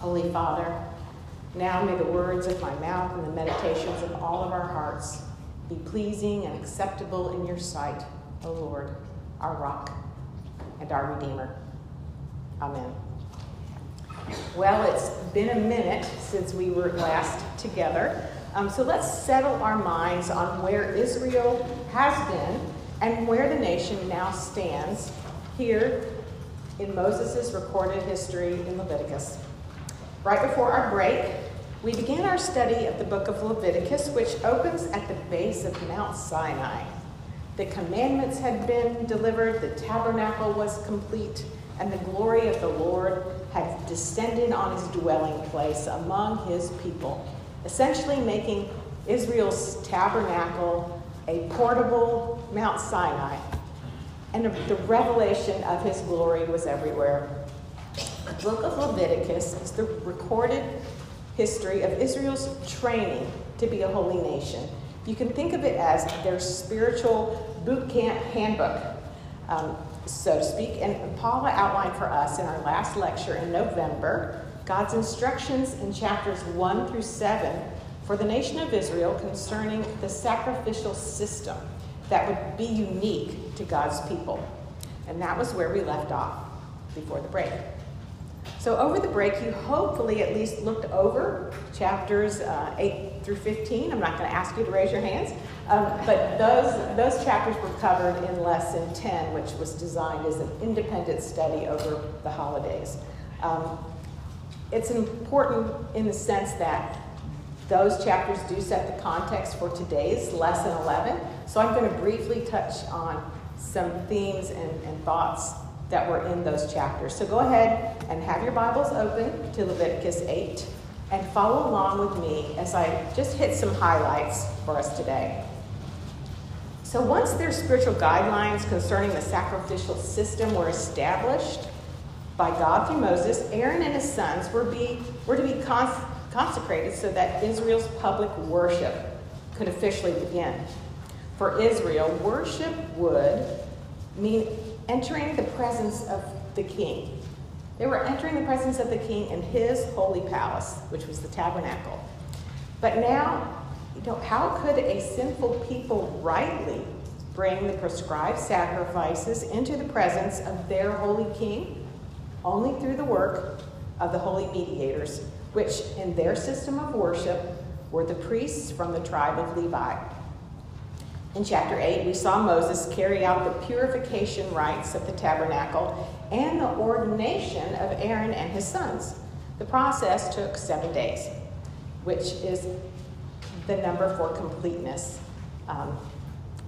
Holy Father, now may the words of my mouth and the meditations of all of our hearts be pleasing and acceptable in your sight, O Lord, our rock and our Redeemer. Amen. Well, it's been a minute since we were last together. Um, so let's settle our minds on where Israel has been and where the nation now stands here in Moses' recorded history in Leviticus. Right before our break, we began our study of the book of Leviticus, which opens at the base of Mount Sinai. The commandments had been delivered, the tabernacle was complete, and the glory of the Lord had descended on his dwelling place among his people, essentially making Israel's tabernacle a portable Mount Sinai. And the revelation of his glory was everywhere. The book of Leviticus is the recorded history of Israel's training to be a holy nation. You can think of it as their spiritual boot camp handbook. Um, so to speak. And Paula outlined for us in our last lecture in November God's instructions in chapters 1 through 7 for the nation of Israel concerning the sacrificial system that would be unique to God's people. And that was where we left off before the break. So, over the break, you hopefully at least looked over chapters uh, 8 through 15. I'm not going to ask you to raise your hands, um, but those, those chapters were covered in lesson 10, which was designed as an independent study over the holidays. Um, it's important in the sense that those chapters do set the context for today's lesson 11. So, I'm going to briefly touch on some themes and, and thoughts that were in those chapters. So go ahead and have your Bibles open to Leviticus 8 and follow along with me as I just hit some highlights for us today. So once their spiritual guidelines concerning the sacrificial system were established by God through Moses, Aaron and his sons were, be, were to be cons- consecrated so that Israel's public worship could officially begin. For Israel, worship would mean entering the presence of the king. They were entering the presence of the king in his holy palace, which was the tabernacle. But now, you know, how could a sinful people rightly bring the prescribed sacrifices into the presence of their holy king? Only through the work of the holy mediators, which in their system of worship were the priests from the tribe of Levi. In chapter 8, we saw Moses carry out the purification rites of the tabernacle and the ordination of Aaron and his sons. The process took seven days, which is the number for completeness. Um,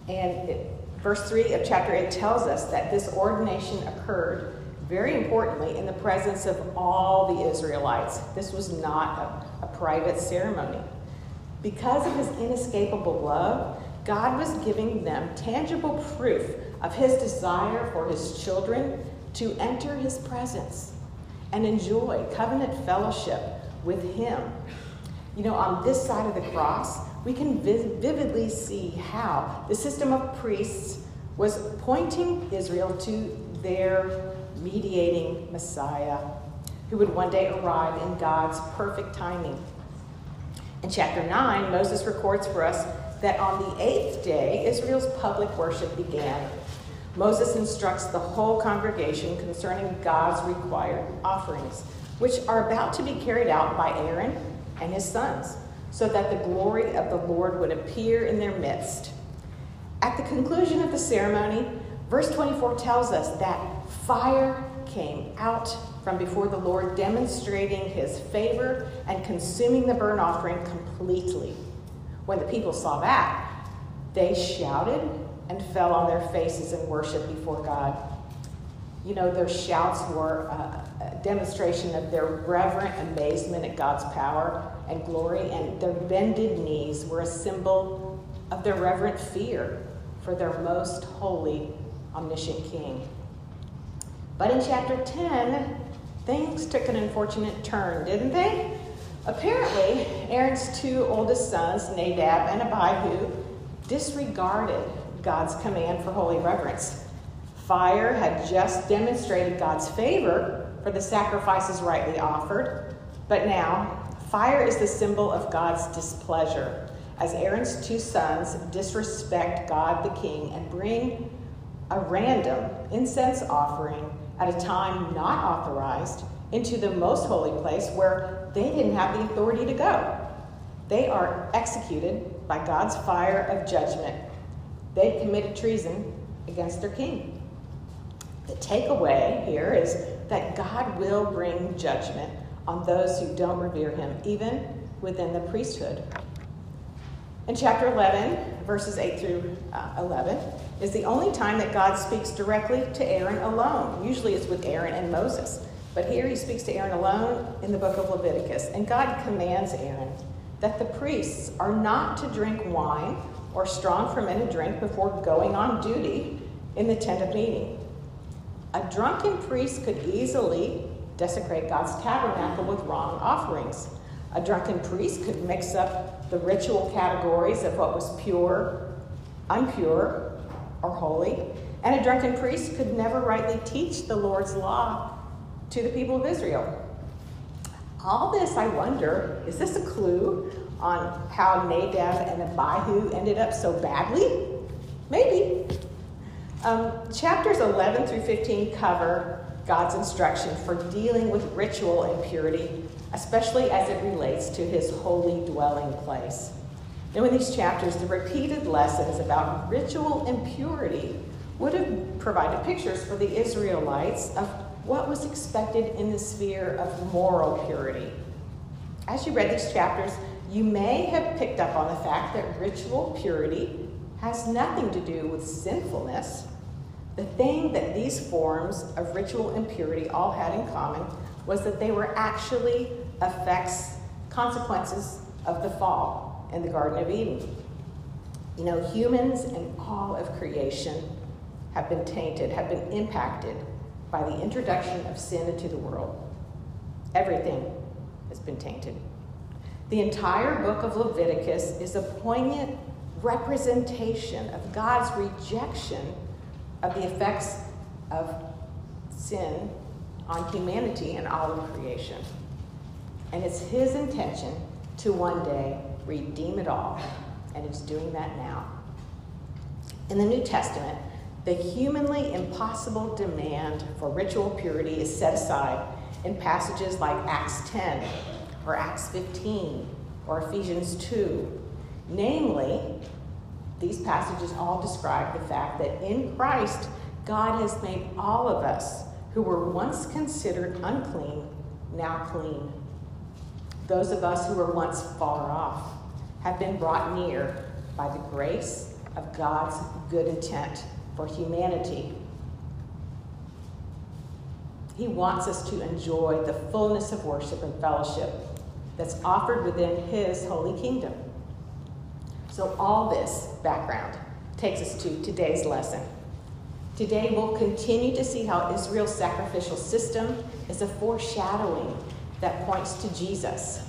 and it, verse 3 of chapter 8 tells us that this ordination occurred, very importantly, in the presence of all the Israelites. This was not a, a private ceremony. Because of his inescapable love, God was giving them tangible proof of his desire for his children to enter his presence and enjoy covenant fellowship with him. You know, on this side of the cross, we can vividly see how the system of priests was pointing Israel to their mediating Messiah who would one day arrive in God's perfect timing. In chapter 9, Moses records for us that on the eighth day, Israel's public worship began. Moses instructs the whole congregation concerning God's required offerings, which are about to be carried out by Aaron and his sons, so that the glory of the Lord would appear in their midst. At the conclusion of the ceremony, verse 24 tells us that fire came out from before the Lord, demonstrating his favor and consuming the burnt offering completely. When the people saw that, they shouted and fell on their faces and worshiped before God. You know, their shouts were a demonstration of their reverent amazement at God's power and glory, and their bended knees were a symbol of their reverent fear for their most holy, omniscient King. But in chapter 10, things took an unfortunate turn, didn't they? Apparently, Aaron's two oldest sons, Nadab and Abihu, disregarded God's command for holy reverence. Fire had just demonstrated God's favor for the sacrifices rightly offered, But now, fire is the symbol of God's displeasure, as Aaron's two sons disrespect God the king and bring a random incense offering at a time not authorized into the most holy place where they didn't have the authority to go. They are executed by God's fire of judgment. They committed treason against their king. The takeaway here is that God will bring judgment on those who don't revere him, even within the priesthood. In chapter 11, verses 8 through uh, 11, is the only time that God speaks directly to Aaron alone. Usually it's with Aaron and Moses. But here he speaks to Aaron alone in the book of Leviticus. And God commands Aaron that the priests are not to drink wine or strong fermented drink before going on duty in the tent of meeting. A drunken priest could easily desecrate God's tabernacle with wrong offerings. A drunken priest could mix up the ritual categories of what was pure, unpure, or holy. And a drunken priest could never rightly teach the Lord's law to the people of Israel. All this, I wonder, is this a clue on how Nadab and Abihu ended up so badly? Maybe. Um, chapters 11 through 15 cover God's instruction for dealing with ritual impurity, especially as it relates to his holy dwelling place. Now, in these chapters, the repeated lessons about ritual impurity would have provided pictures for the Israelites of what was expected in the sphere of moral purity. As you read these chapters, you may have picked up on the fact that ritual purity has nothing to do with sinfulness. The thing that these forms of ritual impurity all had in common was that they were actually effects, consequences of the fall in the Garden of Eden. You know, humans and all of creation have been tainted, have been impacted by the introduction of sin into the world. Everything has been tainted. The entire book of Leviticus is a poignant representation of God's rejection of the effects of sin on humanity and all of creation. And it's his intention to one day redeem it all, and it's doing that now. In the New Testament, the humanly impossible demand for ritual purity is set aside in passages like Acts 10 or Acts 15 or Ephesians 2. Namely, these passages all describe the fact that in Christ, God has made all of us who were once considered unclean now clean. Those of us who were once far off have been brought near by the grace of God's good intent for humanity. He wants us to enjoy the fullness of worship and fellowship that's offered within His holy kingdom. So, all this background takes us to today's lesson. Today, we'll continue to see how Israel's sacrificial system is a foreshadowing that points to Jesus.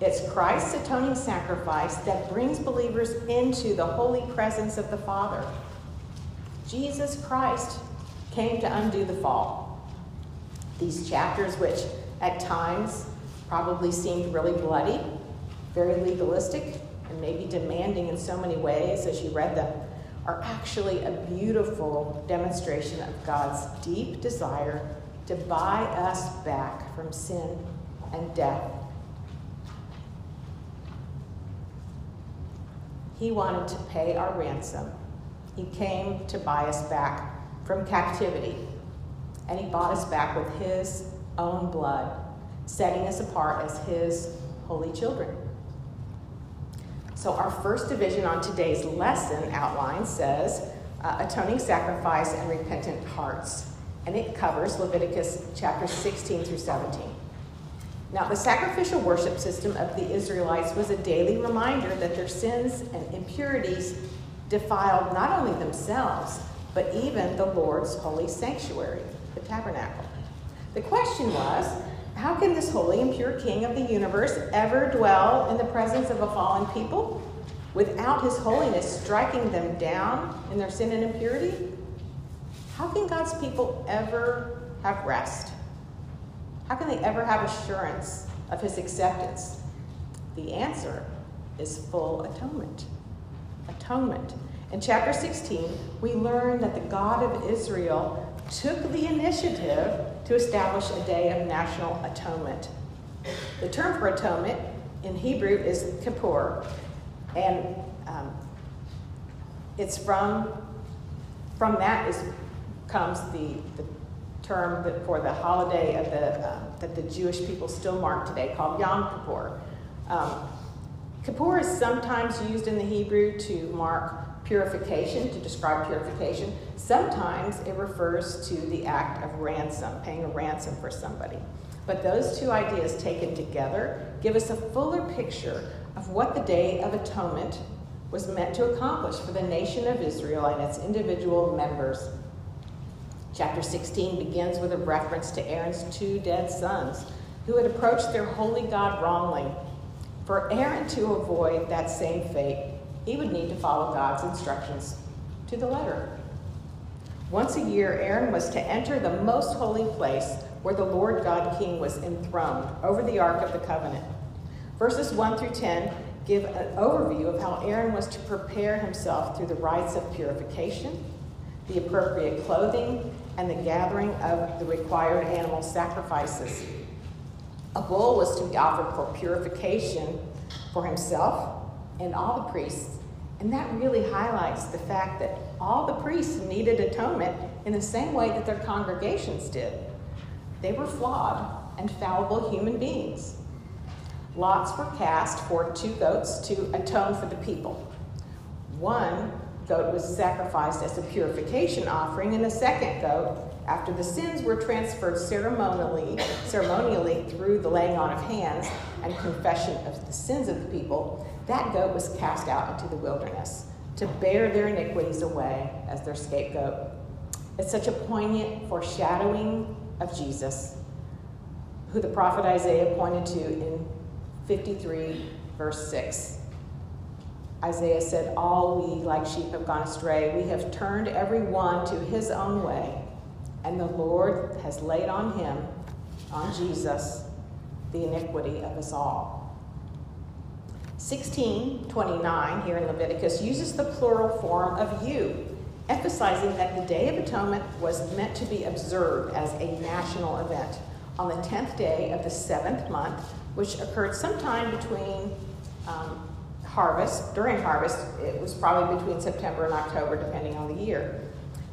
It's Christ's atoning sacrifice that brings believers into the holy presence of the Father. Jesus Christ came to undo the fall. These chapters, which at times probably seemed really bloody, very legalistic, and maybe demanding in so many ways as you read them, are actually a beautiful demonstration of God's deep desire to buy us back from sin and death. He wanted to pay our ransom he came to buy us back from captivity, and He bought us back with His own blood, setting us apart as His holy children. So, our first division on today's lesson outline says uh, atoning sacrifice and repentant hearts, and it covers Leviticus chapter 16 through 17. Now, the sacrificial worship system of the Israelites was a daily reminder that their sins and impurities defiled not only themselves, but even the Lord's holy sanctuary, the tabernacle. The question was how can this holy and pure King of the universe ever dwell in the presence of a fallen people without his holiness striking them down in their sin and impurity? How can God's people ever have rest? How can they ever have assurance of his acceptance? The answer is full atonement. Atonement. In chapter 16, we learn that the God of Israel took the initiative to establish a day of national atonement. The term for atonement in Hebrew is kippur, and um, it's from from that is comes the, the term for the holiday of the uh, that the Jewish people still mark today, called Yom Kippur. Um, Kippur is sometimes used in the Hebrew to mark purification, to describe purification. Sometimes it refers to the act of ransom, paying a ransom for somebody. But those two ideas taken together give us a fuller picture of what the Day of Atonement was meant to accomplish for the nation of Israel and its individual members. Chapter 16 begins with a reference to Aaron's two dead sons who had approached their holy God wrongly. For Aaron to avoid that same fate, he would need to follow God's instructions to the letter. Once a year, Aaron was to enter the most holy place where the Lord God King was enthroned over the Ark of the Covenant. Verses 1 through 10 give an overview of how Aaron was to prepare himself through the rites of purification, the appropriate clothing, and the gathering of the required animal sacrifices. A bull was to be offered for purification for himself and all the priests. And that really highlights the fact that all the priests needed atonement in the same way that their congregations did. They were flawed and fallible human beings. Lots were cast for two goats to atone for the people. One goat was sacrificed as a purification offering, and the second goat, after the sins were transferred ceremonially, ceremonially through the laying on of hands and confession of the sins of the people, that goat was cast out into the wilderness to bear their iniquities away as their scapegoat. It's such a poignant foreshadowing of Jesus, who the prophet Isaiah pointed to in 53, verse 6. Isaiah said, All we like sheep have gone astray. We have turned every one to his own way, and the Lord has laid on him, on Jesus, the iniquity of us all. 1629 here in Leviticus uses the plural form of you, emphasizing that the Day of Atonement was meant to be observed as a national event on the 10th day of the seventh month, which occurred sometime between um, harvest, during harvest, it was probably between September and October, depending on the year.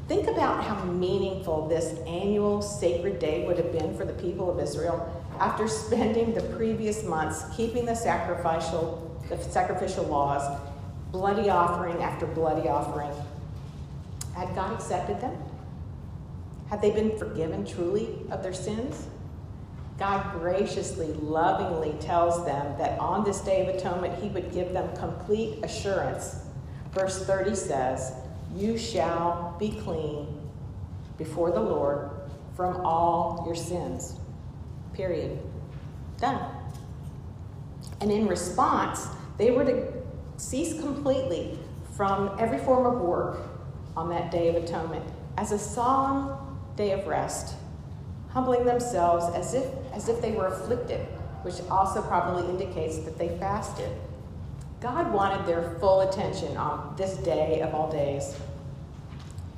Think about how meaningful this annual sacred day would have been for the people of Israel after spending the previous months keeping the sacrificial, the sacrificial laws, bloody offering after bloody offering. Had God accepted them? Had they been forgiven truly of their sins? God graciously, lovingly tells them that on this day of atonement, He would give them complete assurance. Verse 30 says, You shall be clean before the Lord from all your sins. Period. Done. And in response, they were to cease completely from every form of work on that day of atonement as a solemn day of rest humbling themselves as if, as if they were afflicted, which also probably indicates that they fasted. God wanted their full attention on this day of all days.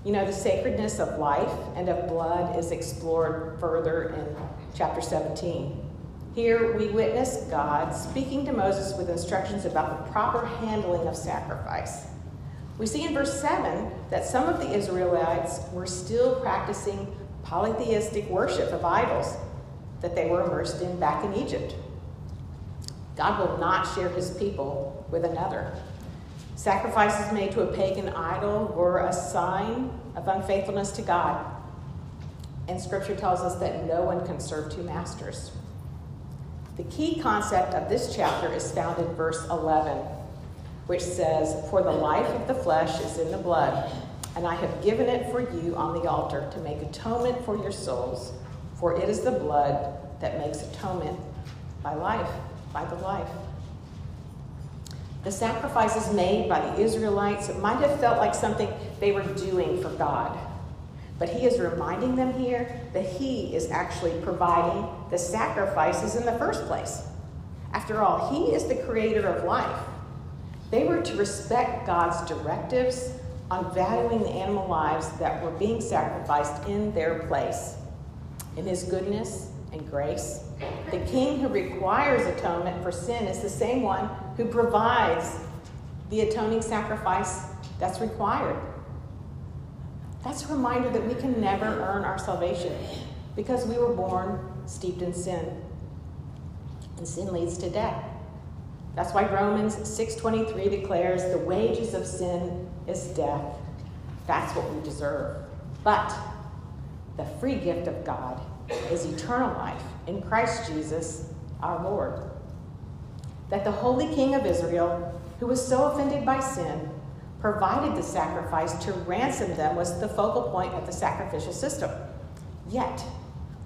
You know, the sacredness of life and of blood is explored further in chapter 17. Here we witness God speaking to Moses with instructions about the proper handling of sacrifice. We see in verse 7 that some of the Israelites were still practicing polytheistic worship of idols that they were immersed in back in Egypt. God will not share his people with another. Sacrifices made to a pagan idol were a sign of unfaithfulness to God. And scripture tells us that no one can serve two masters. The key concept of this chapter is found in verse 11, which says, For the life of the flesh is in the blood and I have given it for you on the altar to make atonement for your souls, for it is the blood that makes atonement by life, by the life. The sacrifices made by the Israelites might have felt like something they were doing for God. But he is reminding them here that he is actually providing the sacrifices in the first place. After all, he is the creator of life. They were to respect God's directives on valuing the animal lives that were being sacrificed in their place. In his goodness and grace, the king who requires atonement for sin is the same one who provides the atoning sacrifice that's required. That's a reminder that we can never earn our salvation because we were born steeped in sin. And sin leads to death. That's why Romans 6:23 declares the wages of sin is death. That's what we deserve. But the free gift of God is eternal life in Christ Jesus our Lord. That the holy king of Israel, who was so offended by sin, provided the sacrifice to ransom them was the focal point of the sacrificial system. Yet,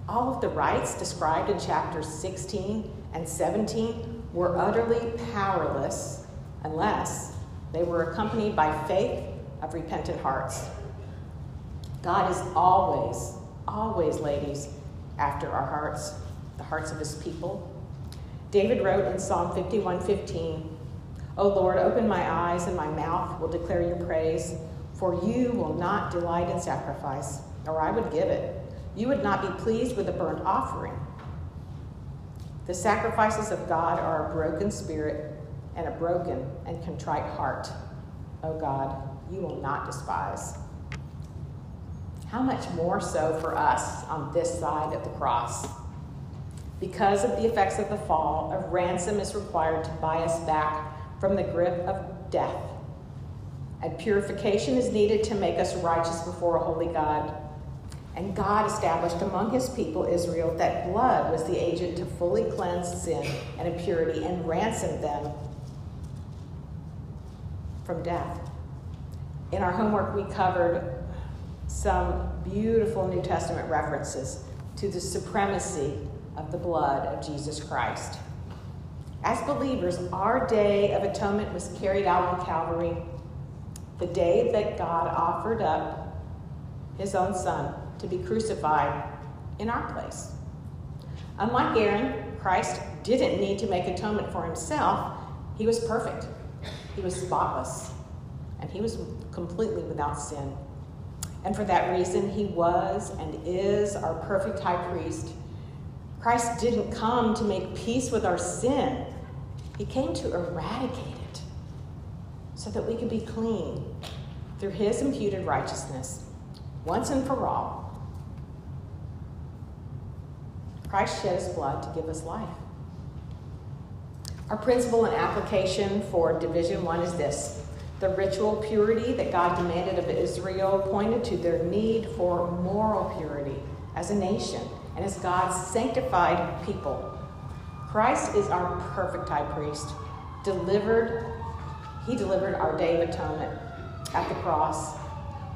all of the rites described in chapters 16 and 17 were utterly powerless unless they were accompanied by faith of repentant hearts. God is always, always, ladies, after our hearts, the hearts of his people. David wrote in Psalm 51:15, O Lord, open my eyes and my mouth will declare your praise, for you will not delight in sacrifice, or I would give it. You would not be pleased with a burnt offering. The sacrifices of God are a broken spirit and a broken and contrite heart. O God, you will not despise. How much more so for us on this side of the cross? Because of the effects of the fall, a ransom is required to buy us back from the grip of death. And purification is needed to make us righteous before a holy God. And God established among his people, Israel, that blood was the agent to fully cleanse sin and impurity and ransom them from death. In our homework, we covered some beautiful New Testament references to the supremacy of the blood of Jesus Christ. As believers, our day of atonement was carried out on Calvary, the day that God offered up his own son to be crucified in our place. Unlike Aaron, Christ didn't need to make atonement for himself. He was perfect, he was spotless, and he was completely without sin. And for that reason, he was and is our perfect high priest. Christ didn't come to make peace with our sin, he came to eradicate it so that we could be clean through his imputed righteousness once and for all. Christ shed his blood to give us life. Our principle and application for Division 1 is this the ritual purity that God demanded of Israel pointed to their need for moral purity as a nation and as God's sanctified people. Christ is our perfect high priest, delivered, he delivered our day of atonement at the cross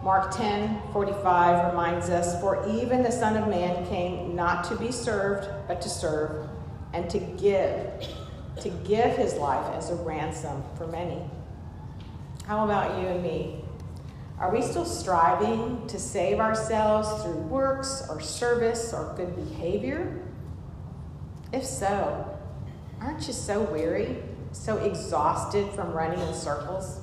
Mark 10 45 reminds us, For even the Son of Man came not to be served, but to serve, and to give, to give his life as a ransom for many. How about you and me? Are we still striving to save ourselves through works or service or good behavior? If so, aren't you so weary, so exhausted from running in circles?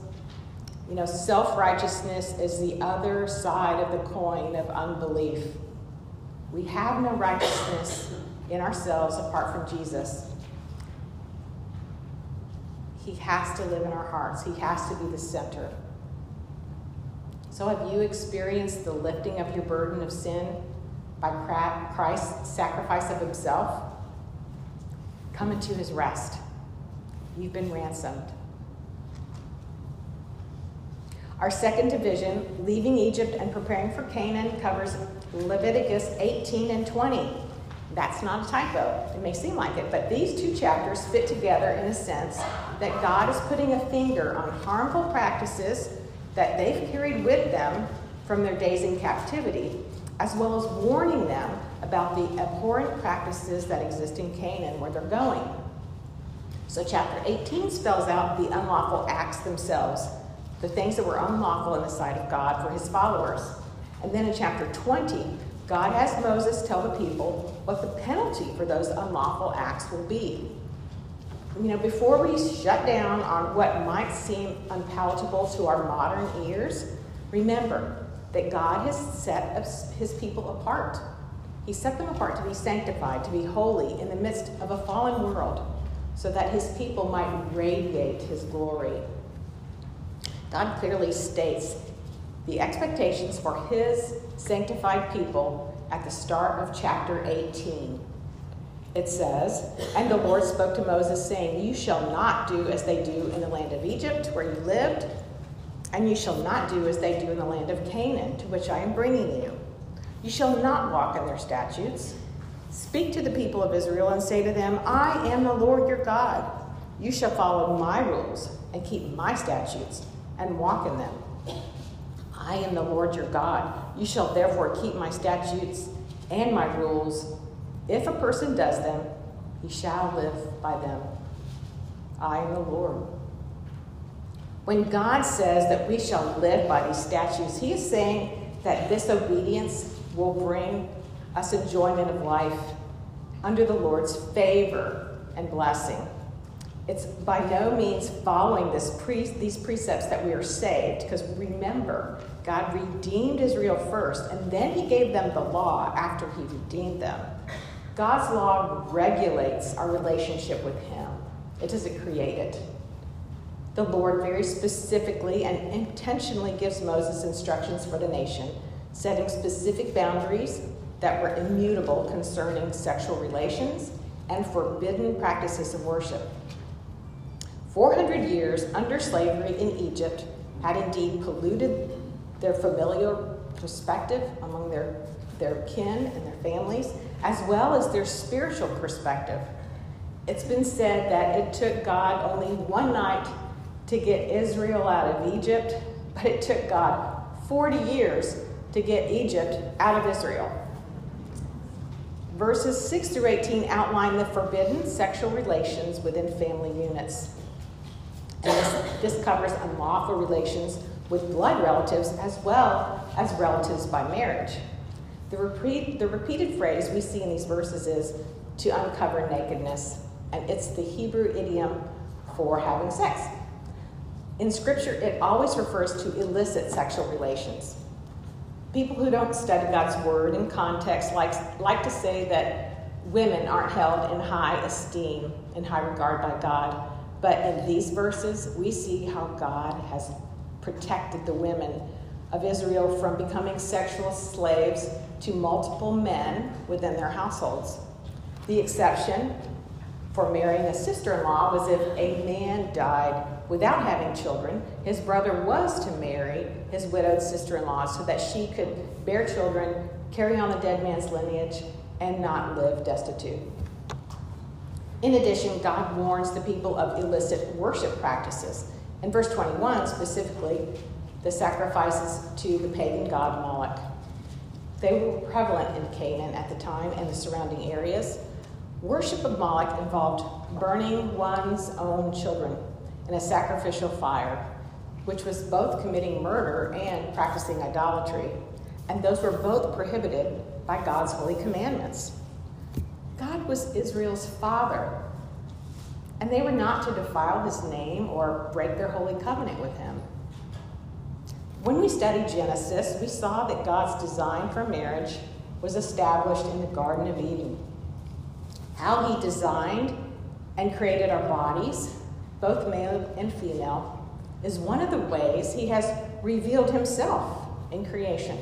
You know, self righteousness is the other side of the coin of unbelief. We have no righteousness in ourselves apart from Jesus. He has to live in our hearts, He has to be the center. So, have you experienced the lifting of your burden of sin by Christ's sacrifice of Himself? Come into His rest. You've been ransomed. Our second division, leaving Egypt and preparing for Canaan, covers Leviticus 18 and 20. That's not a typo. It may seem like it, but these two chapters fit together in a sense that God is putting a finger on harmful practices that they've carried with them from their days in captivity, as well as warning them about the abhorrent practices that exist in Canaan where they're going. So, chapter 18 spells out the unlawful acts themselves the things that were unlawful in the sight of God for his followers. And then in chapter 20, God has Moses tell the people what the penalty for those unlawful acts will be. You know, before we shut down on what might seem unpalatable to our modern ears, remember that God has set his people apart. He set them apart to be sanctified, to be holy in the midst of a fallen world, so that his people might radiate his glory. God clearly states the expectations for his sanctified people at the start of chapter 18. It says, And the Lord spoke to Moses, saying, You shall not do as they do in the land of Egypt, where you lived, and you shall not do as they do in the land of Canaan, to which I am bringing you. You shall not walk in their statutes. Speak to the people of Israel and say to them, I am the Lord your God. You shall follow my rules and keep my statutes and walk in them. I am the Lord your God. You shall therefore keep my statutes and my rules. If a person does them, he shall live by them. I am the Lord. When God says that we shall live by these statutes, he is saying that this obedience will bring us enjoyment of life under the Lord's favor and blessing. It's by no means following pre- these precepts that we are saved, because remember, God redeemed Israel first, and then he gave them the law after he redeemed them. God's law regulates our relationship with him, it doesn't create it. The Lord very specifically and intentionally gives Moses instructions for the nation, setting specific boundaries that were immutable concerning sexual relations and forbidden practices of worship. 400 years under slavery in Egypt had indeed polluted their familiar perspective among their, their kin and their families, as well as their spiritual perspective. It's been said that it took God only one night to get Israel out of Egypt, but it took God 40 years to get Egypt out of Israel. Verses 6 through 18 outline the forbidden sexual relations within family units. And this, this covers unlawful relations with blood relatives as well as relatives by marriage. The, repeat, the repeated phrase we see in these verses is to uncover nakedness, and it's the Hebrew idiom for having sex. In Scripture, it always refers to illicit sexual relations. People who don't study God's Word in context like, like to say that women aren't held in high esteem, in high regard by God but in these verses, we see how God has protected the women of Israel from becoming sexual slaves to multiple men within their households. The exception for marrying a sister in law was if a man died without having children, his brother was to marry his widowed sister in law so that she could bear children, carry on the dead man's lineage, and not live destitute. In addition, God warns the people of illicit worship practices. In verse 21, specifically, the sacrifices to the pagan god Moloch. They were prevalent in Canaan at the time and the surrounding areas. Worship of Moloch involved burning one's own children in a sacrificial fire, which was both committing murder and practicing idolatry. And those were both prohibited by God's holy commandments. God was Israel's father, and they were not to defile his name or break their holy covenant with him. When we studied Genesis, we saw that God's design for marriage was established in the Garden of Eden. How he designed and created our bodies, both male and female, is one of the ways he has revealed himself in creation.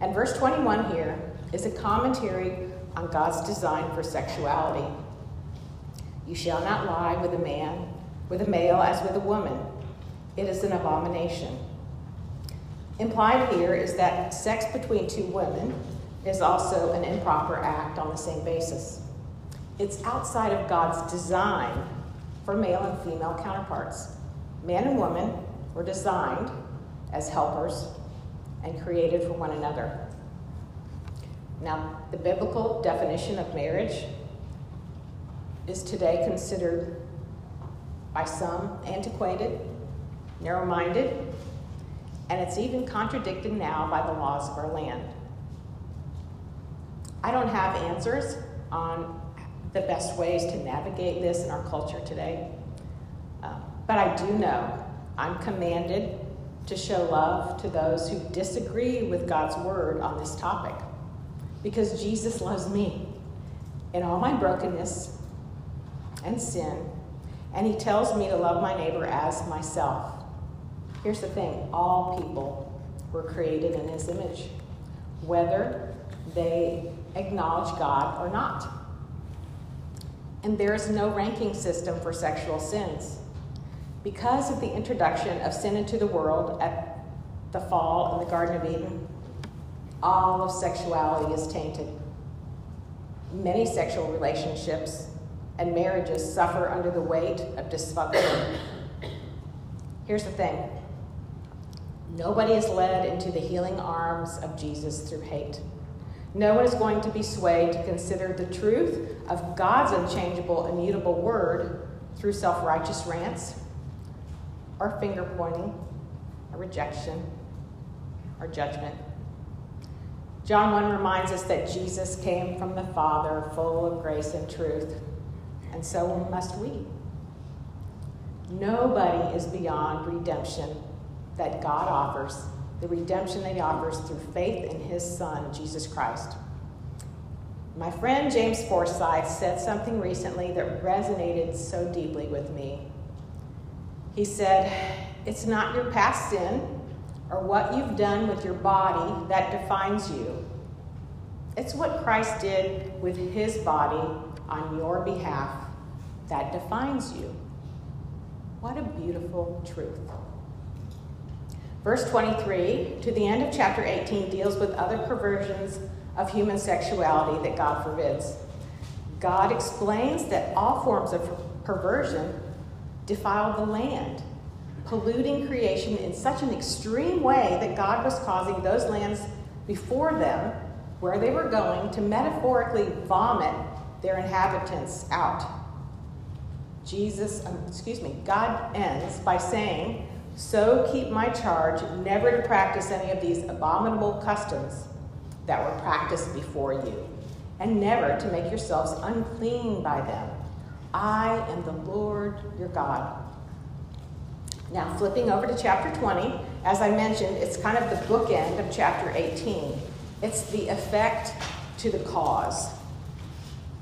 And verse 21 here is a commentary on God's design for sexuality. You shall not lie with a man, with a male as with a woman. It is an abomination. Implied here is that sex between two women is also an improper act on the same basis. It's outside of God's design for male and female counterparts. Man and woman were designed as helpers and created for one another. Now, the biblical definition of marriage is today considered by some antiquated, narrow minded, and it's even contradicted now by the laws of our land. I don't have answers on the best ways to navigate this in our culture today, uh, but I do know I'm commanded to show love to those who disagree with God's word on this topic because Jesus loves me in all my brokenness and sin, and He tells me to love my neighbor as myself. Here's the thing all people were created in His image, whether they acknowledge God or not. And there is no ranking system for sexual sins. Because of the introduction of sin into the world at the fall in the Garden of Eden, all of sexuality is tainted. Many sexual relationships and marriages suffer under the weight of dysfunction. Here's the thing nobody is led into the healing arms of Jesus through hate. No one is going to be swayed to consider the truth of God's unchangeable, immutable word through self righteous rants, or finger pointing, or rejection, or judgment. John 1 reminds us that Jesus came from the Father, full of grace and truth, and so must we. Nobody is beyond redemption that God offers, the redemption that He offers through faith in His Son, Jesus Christ. My friend James Forsyth said something recently that resonated so deeply with me. He said, It's not your past sin or what you've done with your body that defines you. It's what Christ did with his body on your behalf that defines you. What a beautiful truth. Verse 23 to the end of chapter 18 deals with other perversions of human sexuality that God forbids. God explains that all forms of perversion defile the land polluting creation in such an extreme way that God was causing those lands before them, where they were going, to metaphorically vomit their inhabitants out. Jesus, um, excuse me, God ends by saying, So keep my charge never to practice any of these abominable customs that were practiced before you, and never to make yourselves unclean by them. I am the Lord your God. Now, flipping over to chapter 20, as I mentioned, it's kind of the bookend of chapter 18. It's the effect to the cause.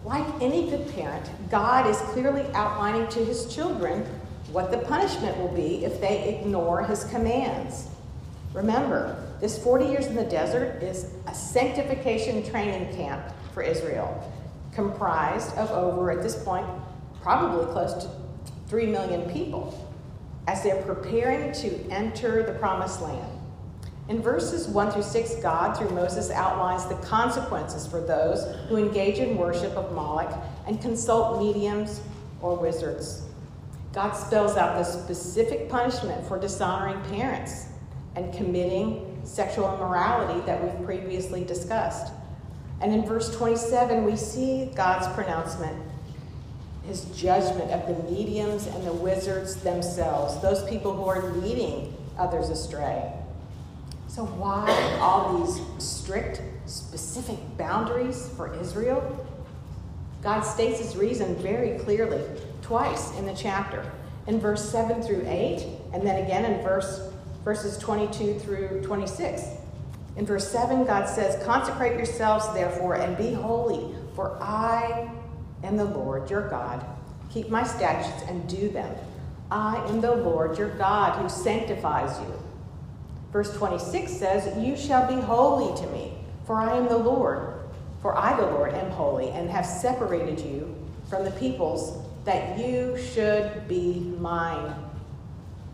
Like any good parent, God is clearly outlining to his children what the punishment will be if they ignore his commands. Remember, this 40 years in the desert is a sanctification training camp for Israel, comprised of over, at this point, probably close to 3 million people as they're preparing to enter the promised land. In verses 1 through 6, God, through Moses, outlines the consequences for those who engage in worship of Moloch and consult mediums or wizards. God spells out the specific punishment for dishonoring parents and committing sexual immorality that we've previously discussed. And in verse 27, we see God's pronouncement his judgment of the mediums and the wizards themselves, those people who are leading others astray. So, why all these strict, specific boundaries for Israel? God states his reason very clearly, twice in the chapter. In verse 7 through 8, and then again in verse, verses 22 through 26. In verse 7, God says, Consecrate yourselves, therefore, and be holy, for I am the Lord your God. Keep my statutes and do them. I am the Lord your God who sanctifies you. Verse 26 says, You shall be holy to me, for I am the Lord. For I, the Lord, am holy and have separated you from the peoples that you should be mine.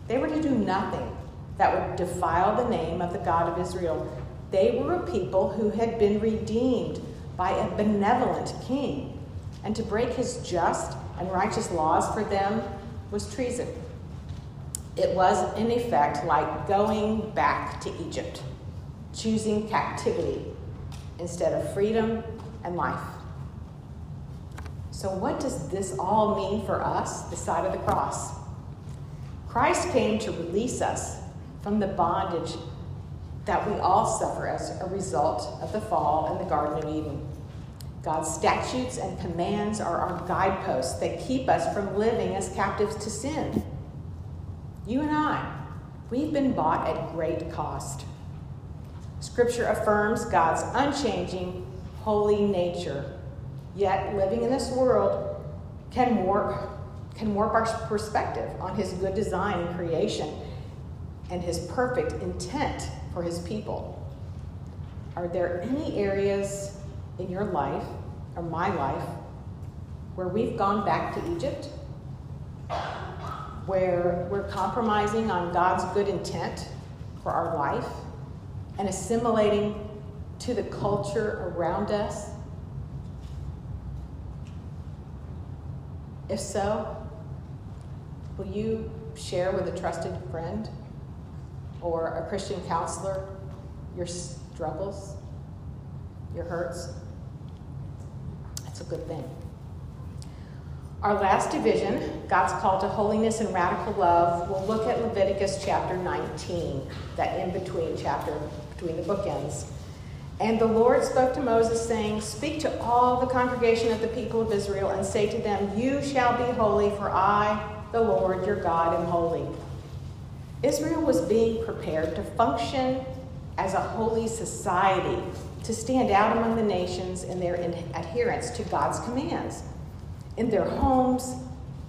They were to do nothing that would defile the name of the God of Israel. They were a people who had been redeemed by a benevolent king and to break his just and righteous laws for them was treason. It was, in effect, like going back to Egypt, choosing captivity instead of freedom and life. So, what does this all mean for us, the side of the cross? Christ came to release us from the bondage that we all suffer as a result of the fall in the Garden of Eden. God's statutes and commands are our guideposts that keep us from living as captives to sin. You and I, we've been bought at great cost. Scripture affirms God's unchanging, holy nature. Yet, living in this world can warp, can warp our perspective on His good design and creation and His perfect intent for His people. Are there any areas in your life or my life where we've gone back to Egypt? Where we're compromising on God's good intent for our life and assimilating to the culture around us? If so, will you share with a trusted friend or a Christian counselor your struggles, your hurts? That's a good thing. Our last division, God's call to holiness and radical love, we'll look at Leviticus chapter 19, that in between chapter, between the bookends. And the Lord spoke to Moses, saying, Speak to all the congregation of the people of Israel and say to them, You shall be holy, for I, the Lord your God, am holy. Israel was being prepared to function as a holy society, to stand out among the nations in their adherence to God's commands. In their homes,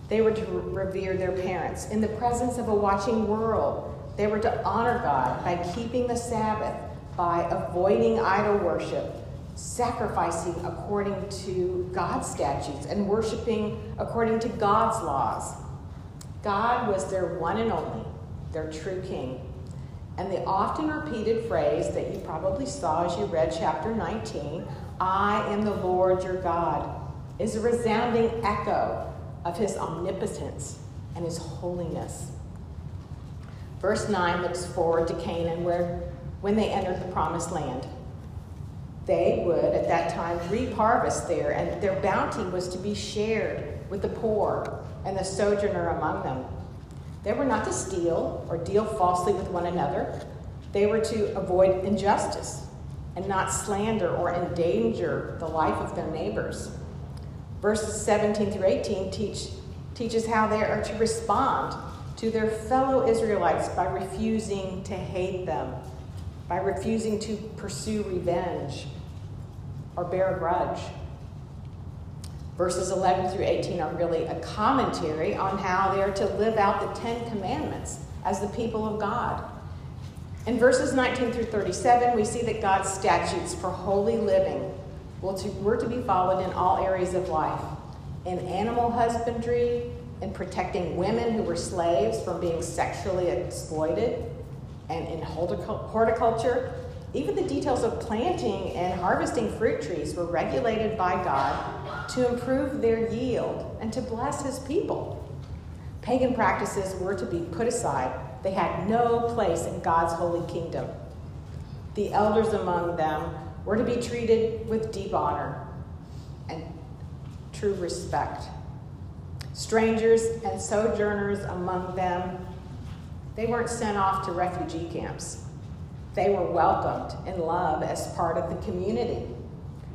they were to revere their parents. In the presence of a watching world, they were to honor God by keeping the Sabbath, by avoiding idol worship, sacrificing according to God's statutes, and worshiping according to God's laws. God was their one and only, their true king. And the often repeated phrase that you probably saw as you read chapter 19 I am the Lord your God is a resounding echo of his omnipotence and his holiness. Verse 9 looks forward to Canaan, where when they entered the promised land, they would at that time reap harvest there, and their bounty was to be shared with the poor and the sojourner among them. They were not to steal or deal falsely with one another. They were to avoid injustice and not slander or endanger the life of their neighbors. Verses 17 through 18 teach, teaches how they are to respond to their fellow Israelites by refusing to hate them, by refusing to pursue revenge or bear a grudge. Verses 11 through 18 are really a commentary on how they are to live out the Ten Commandments as the people of God. In verses 19 through 37, we see that God's statutes for holy living were to be followed in all areas of life in animal husbandry, in protecting women who were slaves from being sexually exploited, and in horticulture. Even the details of planting and harvesting fruit trees were regulated by God to improve their yield and to bless his people. Pagan practices were to be put aside, they had no place in God's holy kingdom. The elders among them were to be treated with deep honor and true respect. Strangers and sojourners among them, they weren't sent off to refugee camps. They were welcomed in love as part of the community.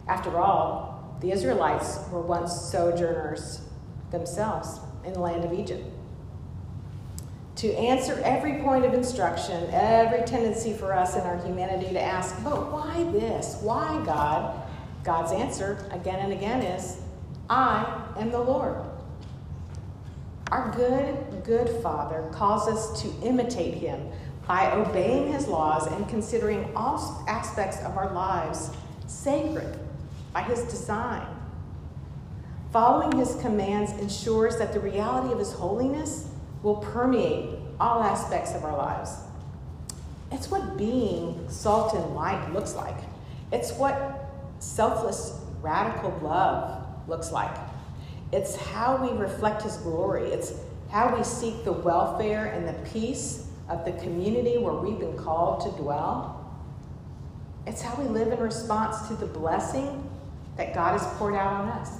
After all, the Israelites were once sojourners themselves in the land of Egypt. To answer every point of instruction, every tendency for us in our humanity to ask, but why this? Why God? God's answer again and again is, I am the Lord. Our good, good Father calls us to imitate Him by obeying His laws and considering all aspects of our lives sacred by His design. Following His commands ensures that the reality of His holiness will permeate all aspects of our lives. It's what being salt and light looks like. It's what selfless, radical love looks like. It's how we reflect His glory. It's how we seek the welfare and the peace of the community where we've been called to dwell. It's how we live in response to the blessing that God has poured out on us.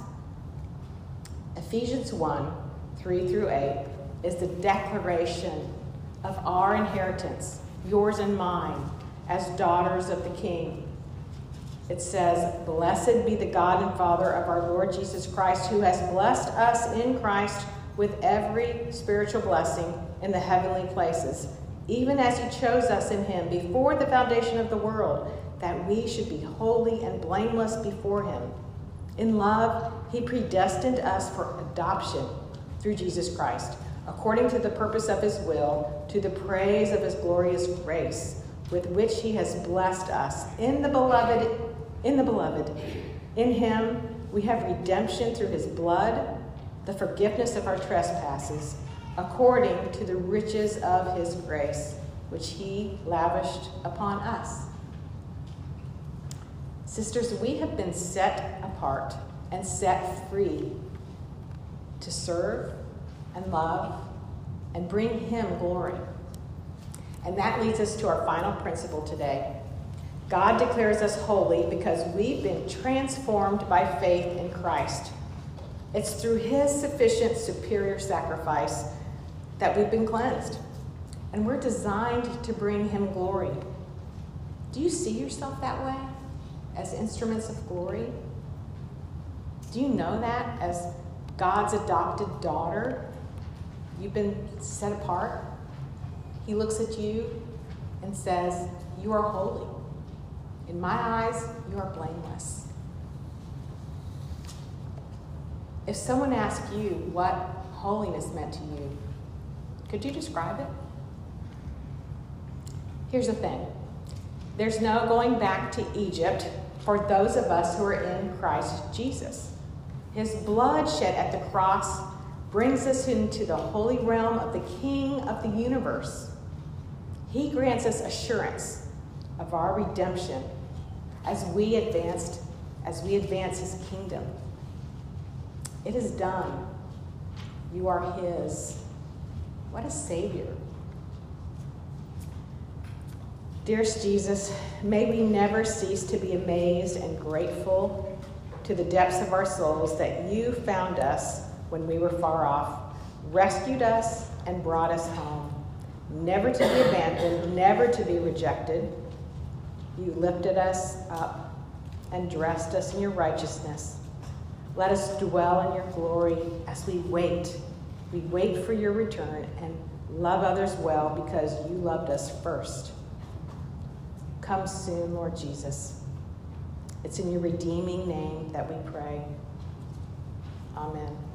Ephesians 1 3 through 8 is the declaration of our inheritance yours and mine, as daughters of the King. It says, Blessed be the God and Father of our Lord Jesus Christ, who has blessed us in Christ with every spiritual blessing in the heavenly places, even as he chose us in him before the foundation of the world, that we should be holy and blameless before him. In love, he predestined us for adoption through Jesus Christ, according to the purpose of his will, to the praise of his glorious grace, with which he has blessed us in the beloved in the beloved. In him we have redemption through his blood, the forgiveness of our trespasses, according to the riches of his grace, which he lavished upon us. Sisters, we have been set apart and set free to serve and love and bring him glory. And that leads us to our final principle today. God declares us holy because we've been transformed by faith in Christ. It's through his sufficient, superior sacrifice that we've been cleansed. And we're designed to bring him glory. Do you see yourself that way? As instruments of glory? Do you know that as God's adopted daughter? You've been set apart. He looks at you and says, You are holy. In my eyes, you are blameless. If someone asked you what holiness meant to you, could you describe it? Here's the thing there's no going back to Egypt for those of us who are in Christ Jesus. His blood shed at the cross brings us into the holy realm of the King of the universe. He grants us assurance of our redemption as we advanced as we advance his kingdom. It is done. You are his. What a savior. Dearest Jesus, may we never cease to be amazed and grateful to the depths of our souls that you found us when we were far off, rescued us, and brought us home. Never to be abandoned, never to be rejected you lifted us up and dressed us in your righteousness. Let us dwell in your glory as we wait. We wait for your return and love others well because you loved us first. Come soon, Lord Jesus. It's in your redeeming name that we pray. Amen.